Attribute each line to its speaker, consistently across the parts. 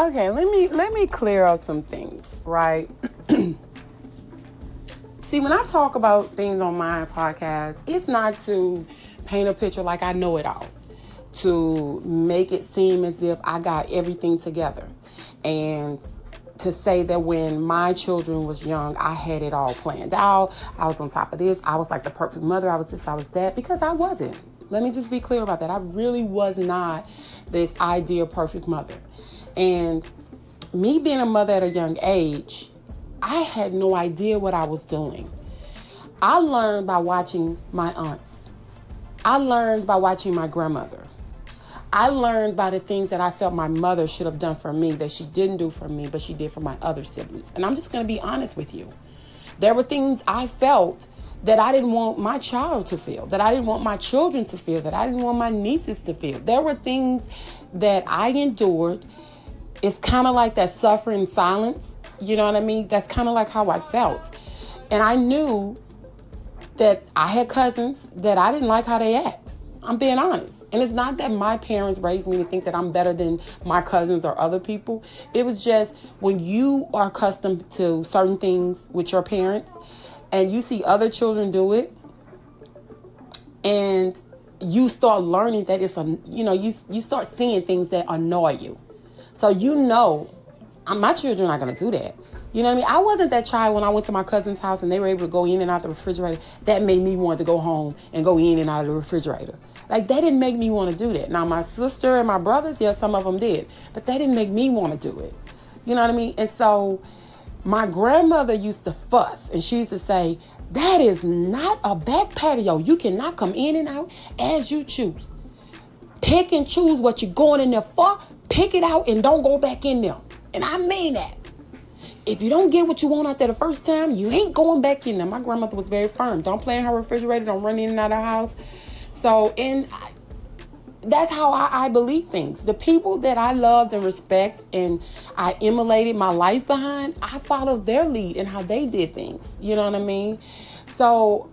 Speaker 1: Okay, let me let me clear up some things, right? See, when I talk about things on my podcast, it's not to paint a picture like I know it all, to make it seem as if I got everything together, and to say that when my children was young, I had it all planned out. I was on top of this. I was like the perfect mother. I was this. I was that because I wasn't. Let me just be clear about that. I really was not this ideal perfect mother. And me being a mother at a young age, I had no idea what I was doing. I learned by watching my aunts. I learned by watching my grandmother. I learned by the things that I felt my mother should have done for me that she didn't do for me, but she did for my other siblings. And I'm just going to be honest with you. There were things I felt that I didn't want my child to feel, that I didn't want my children to feel, that I didn't want my nieces to feel. There were things that I endured it's kind of like that suffering silence. You know what I mean? That's kind of like how I felt. And I knew that I had cousins that I didn't like how they act. I'm being honest. And it's not that my parents raised me to think that I'm better than my cousins or other people. It was just when you are accustomed to certain things with your parents and you see other children do it and you start learning that it's a you know you you start seeing things that annoy you so you know, my children are not going to do that. You know what I mean? I wasn't that child when I went to my cousin's house and they were able to go in and out the refrigerator. That made me want to go home and go in and out of the refrigerator. Like that didn't make me want to do that. Now my sister and my brothers, yes, some of them did, but that didn't make me want to do it. You know what I mean? And so my grandmother used to fuss and she used to say, "That is not a back patio. You cannot come in and out as you choose. Pick and choose what you're going in there for. Pick it out and don't go back in there. And I mean that. If you don't get what you want out there the first time, you ain't going back in there. My grandmother was very firm. Don't play in her refrigerator. Don't run in and out of house. So, and I, that's how I, I, believe things. The people that I loved and respect and I emulated my life behind, I followed their lead and how they did things. You know what I mean? So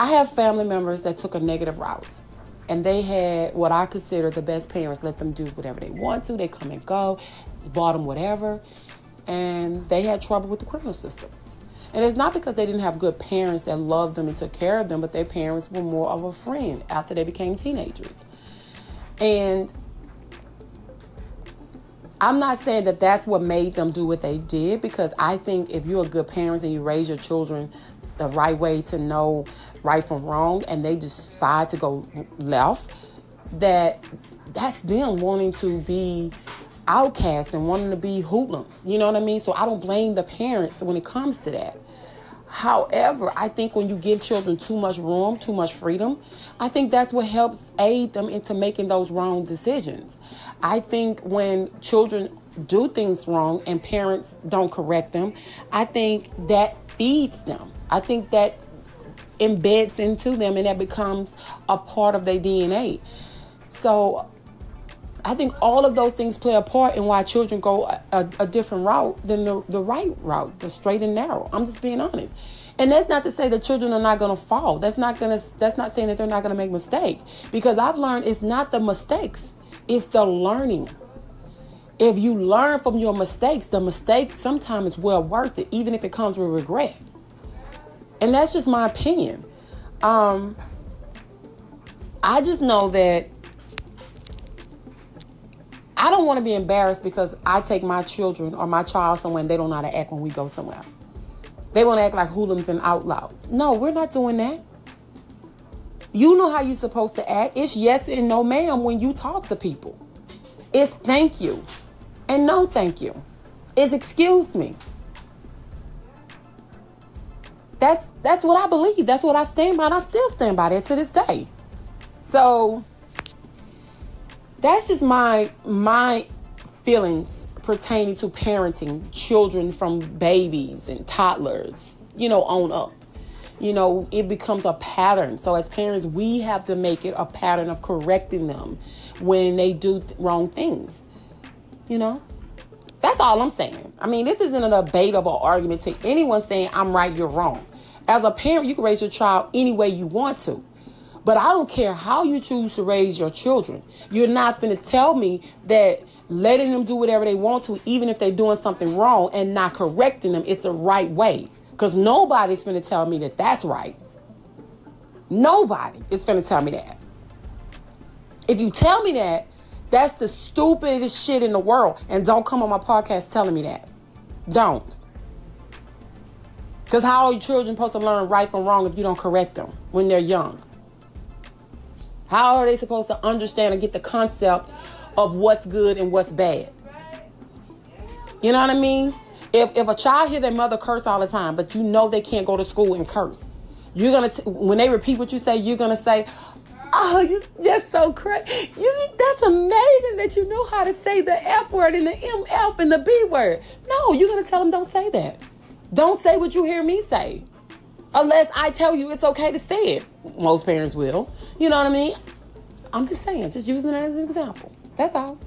Speaker 1: I have family members that took a negative route and they had what I consider the best parents let them do whatever they want to. They come and go, bought them whatever, and they had trouble with the criminal system. And it's not because they didn't have good parents that loved them and took care of them, but their parents were more of a friend after they became teenagers. And I'm not saying that that's what made them do what they did because I think if you're a good parent and you raise your children the right way to know right from wrong and they decide to go left, that that's them wanting to be outcast and wanting to be hoodlums. You know what I mean? So I don't blame the parents when it comes to that. However, I think when you give children too much room, too much freedom, I think that's what helps aid them into making those wrong decisions. I think when children do things wrong and parents don't correct them, I think that feeds them. I think that embeds into them and that becomes a part of their DNA. So I think all of those things play a part in why children go a, a, a, different route than the, the right route, the straight and narrow. I'm just being honest. And that's not to say that children are not going to fall. That's not going to that's not saying that they're not going to make mistakes because I've learned it's not the mistakes, it's the learning. If you learn from your mistakes, the mistake sometimes is well worth it even if it comes with regret. And that's just my opinion. Um, I just know that I don't want to be embarrassed because I take my children or my child somewhere and they don't know how to act when we go somewhere. They want to act like hoodlums and outlaws. No, we're not doing that. You know how you're supposed to act. It's yes and no, ma'am, when you talk to people. It's thank you and no thank you. It's excuse me. That's that's what I believe. That's what I stand by. And I still stand by that to this day. So that's just my my feelings pertaining to parenting children from babies and toddlers, you know, on up. You know, it becomes a pattern. So as parents, we have to make it a pattern of correcting them when they do th- wrong things. You know? That's all I'm saying. I mean, this isn't a debate of an argument to anyone saying I'm right, you're wrong. As a parent, you can raise your child any way you want to. But I don't care how you choose to raise your children. You're not going to tell me that letting them do whatever they want to, even if they're doing something wrong and not correcting them, is the right way. Because nobody's going to tell me that that's right. Nobody is going to tell me that. If you tell me that, that's the stupidest shit in the world. And don't come on my podcast telling me that. Don't. Because how are children supposed to learn right from wrong if you don't correct them when they're young? How are they supposed to understand and get the concept of what's good and what's bad? You know what I mean? If, if a child hear their mother curse all the time, but you know they can't go to school and curse, you're gonna t- when they repeat what you say, you're gonna say, "Oh, you that's so crazy! You that's amazing that you know how to say the F word and the MF and the B word." No, you're gonna tell them don't say that. Don't say what you hear me say, unless I tell you it's okay to say it. Most parents will. You know what I mean? I'm just saying, just using it as an example. That's all.